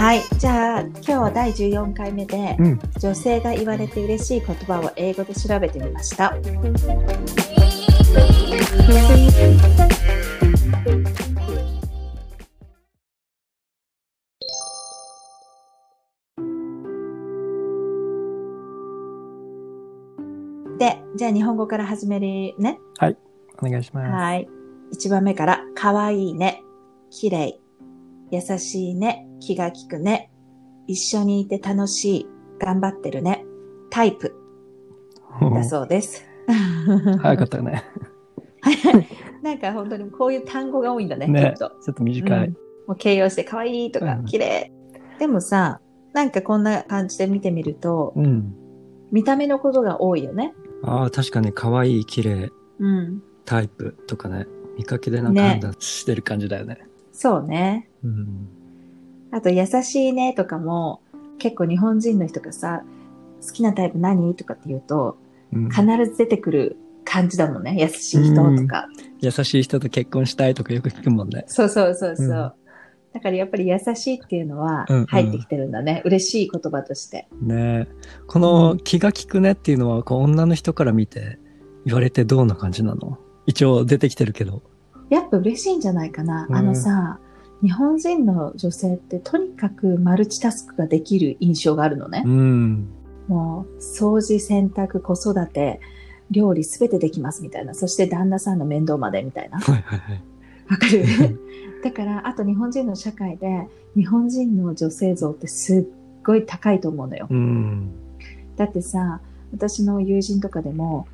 はい。じゃあ、今日は第14回目で、うん。女性が言われて嬉しい言葉を英語で調べてみました。で、じゃあ日本語から始めるね。お願いします。はい。一番目から、かわいいね、綺麗、優しいね、気が利くね、一緒にいて楽しい、頑張ってるね、タイプだそうです。早かったね。なんか本当にこういう単語が多いんだね、ね。きっと。ちょっと短い。うんもう形容してかわいいとかうん綺麗。でもさ、なんかこんな感じで見てみると、うん。見た目のことが多いよね。ああ、確かに可愛い、綺麗、うん。タイプとかね。見かけでなんかね判断してる感じだよね。そうね。うん。あと、優しいねとかも、結構日本人の人がさ、好きなタイプ何とかって言うと、うん必ず出てくる感じだもんね。優しい人とか。優しい人と結婚したいとかよく聞くもんね。そうそうそうそう。うんだからやっぱり優しいっていうのはうんうん入ってきてるんだね。嬉しい言葉として。ねこの気が利くねっていうのは、こう女の人から見て言われてどんな感じなの？一応出てきてるけど。やっぱ嬉しいんじゃないかな。うんあのさ、日本人の女性ってとにかくマルチタスクができる印象があるのねう。ん。もう掃除、洗濯、子育て、料理すべてできますみたいな。そして旦那さんの面倒までみたいな。はいはいはい。わかる？だから、あと日本人の社会で、日本人の女性像ってすっごい高いと思うのよ。うん。だってさ、私の友人とかでも、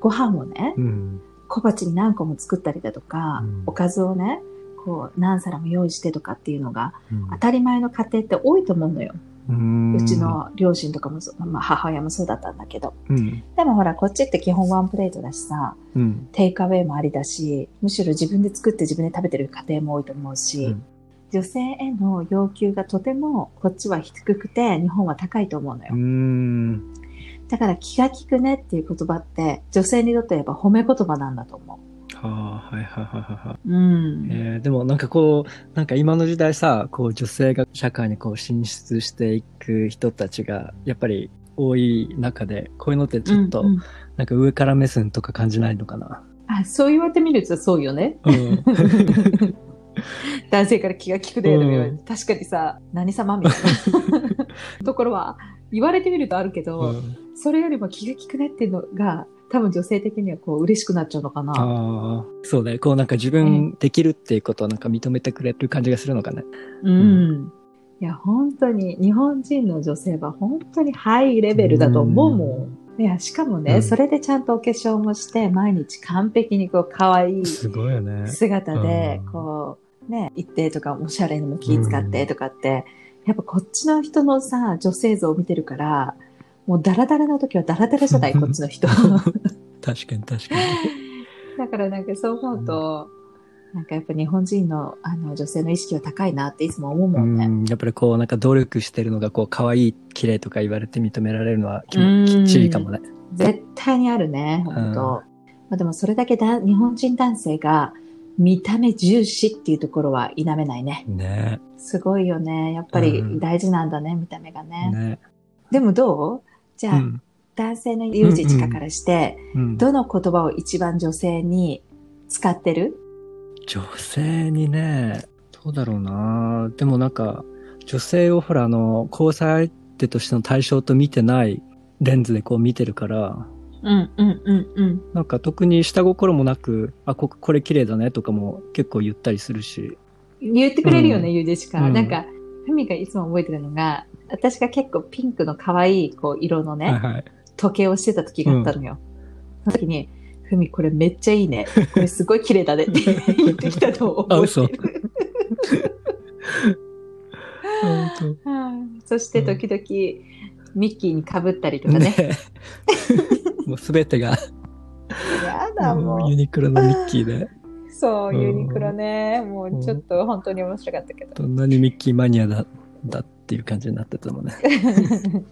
ご飯をね、うん。小鉢に何個も作ったりだとか、うんおかずをね、こう何皿も用意してとかっていうのがうん当たり前の家庭って多いと思うのよ。うんうち。の両親とかもそう、まあ母親もそうだったんだけど。うん。でもほら、こっちって基本ワンプレートだしさ、うん。テイクアウェイもありだし、むしろ自分で作って自分で食べてる家庭も多いと思うし、うん女性への要求がとてもこっちは低くて日本は高いと思うのよ。うん。だから気が利くねっていう言葉って女性にとってやっぱ褒め言葉なんだと思はあ、はいはいはいはいはい。う。うん。えーでもなんかこう、なんか今の時代さ、こう女性が社会にこう進出していく人たちがやっぱり多い中で、こういうのってちょっとうんうんなんか上から目線とか感じないのかな？あ、そう言われてみるとそうよね。うん。男性から気が利くねとか言われて、う確かにさ、何様みたいな ところは言われてみるとあるけど、それよりも気が利くねっていうのが多分女性的にはこう嬉しくなっちゃうのかな。ああ、そうね。こうなんか自分できるっていうことをなんか認めてくれる感じがするのかね。うん。いや、本当に、日本人の女性は本当にハイレベルだと思うもん。いや、しかもね、うんそれでちゃんとお化粧もして、毎日完璧にこう、可愛いすごいよね。姿でうん、こう、ね、一定とかおしゃれにも気遣ってとかって、やっぱこっちの人のさ、女性像を見てるから、もうダラダラの時はダラダラじゃない、こっちの人。確かに確かに。だからなんかそう思うと、なんかやっぱ日本人のあの女性の意識は高いなっていつも思うもんね。うん、やっぱりこうなんか努力してるのがこう可愛い、綺麗とか言われて認められるのはきっちりかもね。絶対にあるね、本当、まあ、でもそれだけだ日本人男性が見た目重視っていうところは否めないね。ねすごいよね。やっぱりうん大事なんだね、見た目がね。ね。でもどう？じゃあ、うん。男性のユージチカからして、うんどの言葉を一番女性に使ってる？女性にね、どうだろうな。でもなんか、女性をほらあの、交際相手としての対象と見てないレンズでこう見てるから、うんうんうんうん。なんか特に下心もなく、あ、ここれ綺麗だねとかも結構言ったりするし。言ってくれるよね、うん。ユージチカ。うん。なんか、ふみがいつも覚えてるのが、私が結構ピンクの可愛いこう色のね、はいはい。時計をしてた時があったのよ。その時に、ふみこれめっちゃいいね。これすごい綺麗だね って言ってきたのを覚えてる。本はいそして時々、ミッキーに被ったりと当かね。ね もうすべてが、やだももうユニクロのミッキーで、う。そう、うんユニクロね。もうちょっと本当に面白かったけど。どんなにミッキーマニアだ、だっていう感じになってたもんね。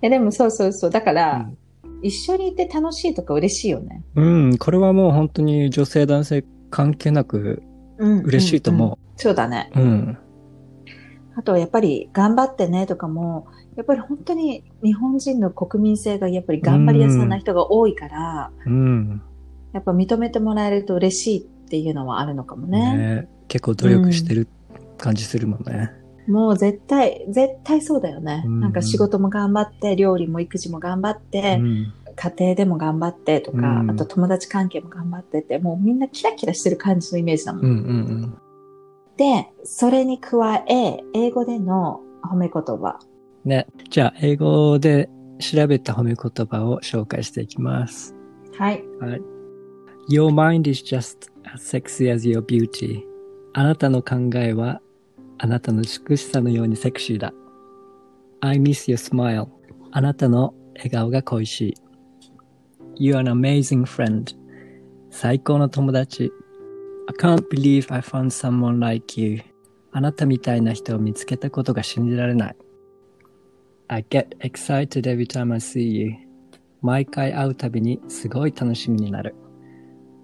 えでもそうそうそう。だから、うん一緒にいて楽しいとか嬉しいよね。うん、これはもう本当に女性男性関係なくうん嬉しいと思うん。そうだね。う。うん。あとはやっぱり頑張ってねとかも、やっぱり本当に日本人の国民性がやっぱり頑張り屋さんな人が多いから、うん。やっぱ認めてもらえると嬉しいっていうのはあるのかもね。ね結構努力してる感じするもんね。もう絶対、絶対そうだよね。うんなんか仕事も頑張って、料理も育児も頑張って、うん。家庭でも頑張ってとか、うんあと友達関係も頑張ってって、もうみんなキラキラしてる感じのイメージだもん。うんうんで、それに加え、英語での褒め言葉。うん。ね。じゃあ、英語で調べた褒め言葉を紹介していきます。はい。はい。Your mind is just as sexy as your beauty. あなたの考えはあなたの美しさのようにセクシーだ。I miss your smile. あなたの笑顔が恋しい。You are an amazing friend. 最高の友達。I can't believe I found someone like you. あなたみたいな人を見つけたことが信じられない。I get excited every time I see you. 毎回会うたびにすごい楽しみになる。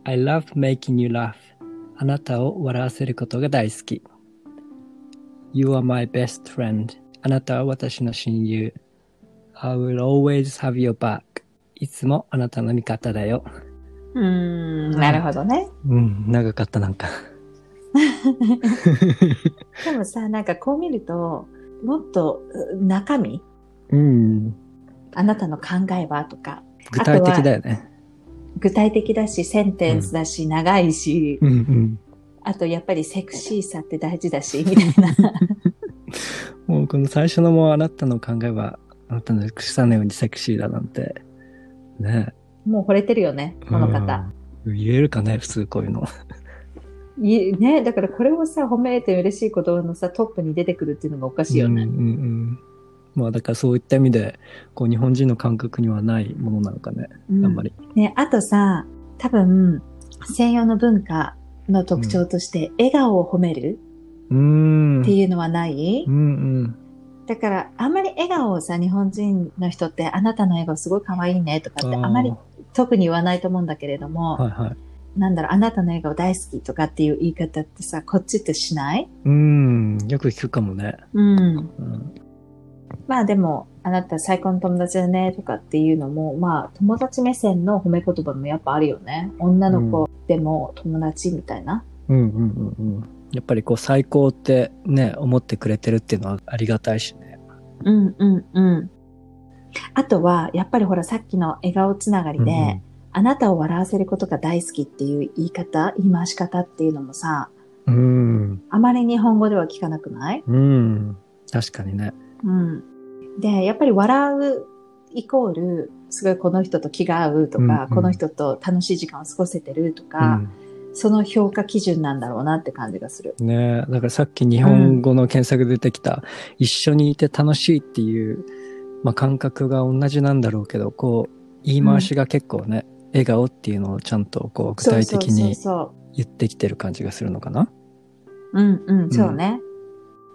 I love making you laugh. あなたを笑わせることが大好き。You are my best friend. あなたは私の親友。I will always have your back. いつもあなたの味方だよ。うーん、なるほどね。うん、長かったなんか。でもさ、なんかこう見ると、もっとう中身？うん、あなたの考えはとか、具体的だよね。具体的だし、センテンスだし、長いし、うんうん。あとやっぱりセクシーさって大事だし、みたいな。もうこの最初のもうあなたの考えはあなたの美しさのようにセクシーだなんて。ねもう惚れてるよね、この方。うん言えるかね、普通こういうの。いね、だからこれをさ、褒めて嬉しい言葉のさ、トップに出てくるっていうのがおかしいよね。うんうんうん。まあだからそういった意味で、こう日本人の感覚にはないものなのかね、うんあんまり。ね、あとさ、多分、西洋の文化の特徴として、笑顔を褒める。っていうのはない、うんうん。だから、あんまり笑顔をさ、日本人の人って、あなたの笑顔すごい可愛いねとかって、あまり特に言わないと思うんだけれども、はいはい。なんだろう、あなたの笑顔大好きとかっていう言い方ってさ、こっちってしない？うん。よく聞くかもね。うん。うん。まあでも、あなた最高の友達だねとかっていうのも、まあ友達目線の褒め言葉もやっぱあるよね。女の子でも友達みたいな。うんうんうんうん。やっぱりこう最高ってね、思ってくれてるっていうのはありがたいしね。うんうんうん。あとは、やっぱりほらさっきの笑顔つながりで、うんあなたを笑わせることが大好きっていう言い方、言い回し方っていうのもさ、うん。あまり日本語では聞かなくない？うん。確かにね。うん。で、やっぱり笑うイコール、すごいこの人と気が合うとか、うんうんこの人と楽しい時間を過ごせてるとうか、ん。その評価基準なんだろうなって感じがする。ねだからさっき日本語の検索で出てきた、一緒にいて楽しいっていう、まあ、感覚が同じなんだろうけど、こう、言い回しが結構ね、笑顔っていうのをちゃんとこう具体的に言ってきてる感じがするのかな？うんうん、そうね。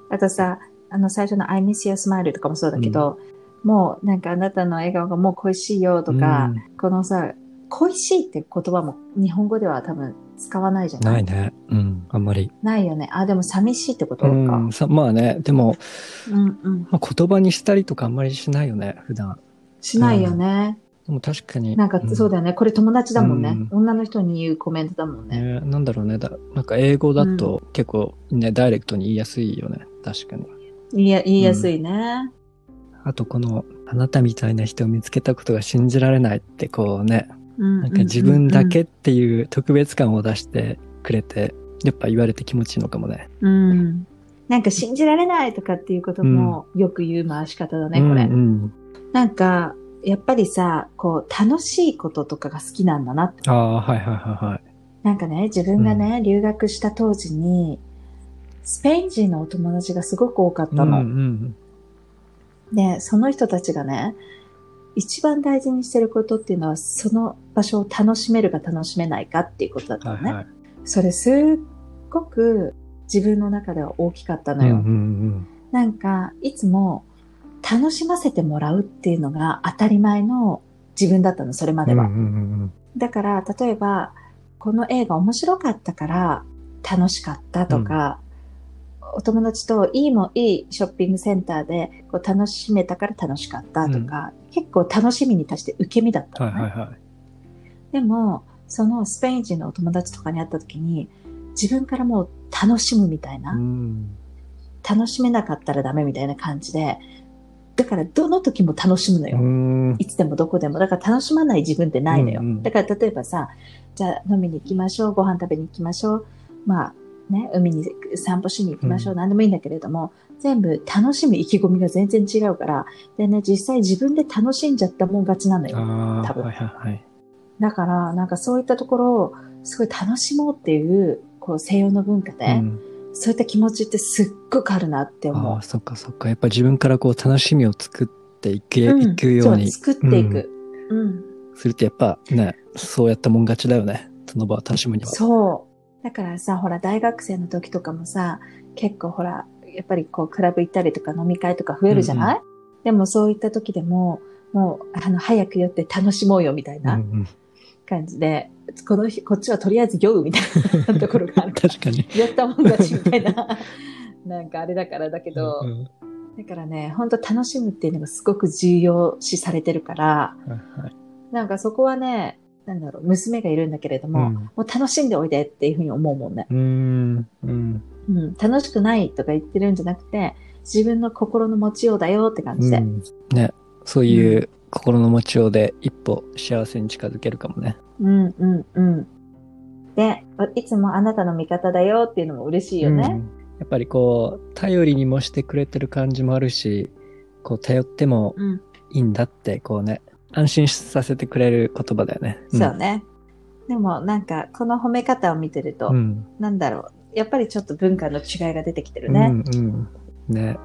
あとさ、あの最初の I miss your smile とかもそうだけど、もうなんかあなたの笑顔がもう恋しいよとか、このさ、恋しいって言葉も日本語では多分使わないじゃうん、ない？ないね。うん、あんまり。ないよね。あ、でも寂しいってことうか。ん、さまあね、でも、うんうん。まあ、言葉にしたりとかあんまりしないよね、普段。しないよね。でも確かに。なんかそうだよね。これ友達だもんね。うん女の人に言うコメントだもんね。ね、なんだろうねだ。なんか英語だと結構ね、ダイレクトに言いやすいよね。確かに。言いや言いやすいね。あとこの、あなたみたいな人を見つけたことが信じられないってこうね、うんなんか自分だけっていう特別感を出してくれて、やっぱ言われて気持ちいいのかもね。うんうん。なんか信じられないとかっていうこともよく言う回し方だね、これ。うんうんなんか、やっぱりさ、こう、楽しいこととかが好きなんだなって。ああ、はいはいはいはい。なんかね、自分がね、留学した当時に、スペイン人のお友達がすごく多かったの。うんうんで、その人たちがね、一番大事にしてることっていうのは、その場所を楽しめるか楽しめないかっていうことだったのね。はいはい。それすっごく自分の中では大きかったのよ。うんうんなんか、いつも楽しませてもらうっていうのが当たり前の自分だったの、それまでは。うんうんうんだから、例えば、この映画面白かったから楽しかったとか、お友達といいもいいショッピングセンターでこう楽しめたから楽しかったとか、結構楽しみに対して受け身だったのね。はいはいはい。でも、そのスペイン人のお友達とかに会った時に、自分からもう楽しむみたいな、うん。楽しめなかったらダメみたいな感じで、だからどの時も楽しむのうよ。ん。いつでもどこでも。だから楽しまない自分ってないのよ。うんうんだから例えばさ、じゃあ飲みに行きましょう、ご飯食べに行きましょう。まあね、海に散歩しに行きましょう、うん何でもいいんだけれども、全部楽しむ意気込みが全然違うから、でね、実際自分で楽しんじゃったもん勝ちなのよ。多分はいはいはい。だから、なんかそういったところをすごい楽しもうっていう、こう西洋の文化で、うんそういった気持ちってすっごくあるなって思うああ、。そっかそっか。やっぱ自分からこう楽しみを作っていく,、うんいくようにそう、作っていく。うんするとやっぱね、そうやったもん勝ちだよね。その場を楽しむには。そう。だからさ、ほら、大学生の時とかもさ、結構ほら、やっぱりこう、クラブ行ったりとか飲み会とか増えるじゃない、でもそういった時でも、もう、あの、早く酔って楽しもうよみたいうんうなん。感じで、この日、こっちはとりあえず酔うみたいなところがある。確かに。酔ったもん勝ちみたいな、なんかあれだからだけど、うんうん。だからね、本当楽しむっていうのがすごく重要視されてるから、はいはい。なんかそこはね、なんだろう、娘がいるんだけれども、うんもう楽しんでおいでっていうふうに思うもんね。うーん。うん。うん、楽しくないとか言ってるんじゃなくて、自分の心の持ちようだよって感じで。うんね。そういう心の持ちようで一歩幸せに近づけるかもね。うん、うん、うん。で、いつもあなたの味方だよっていうのも嬉しいよね。うんやっぱりこう、頼りにもしてくれてる感じもあるし、こう、頼ってもうん、いいんだって、こうね、安心させてくれる言葉だよね。そうね。でもなんか、この褒め方を見てると、うん。なんだろう、やっぱりちょっと文化の違いが出てきてるうん。ね。うん。うんね。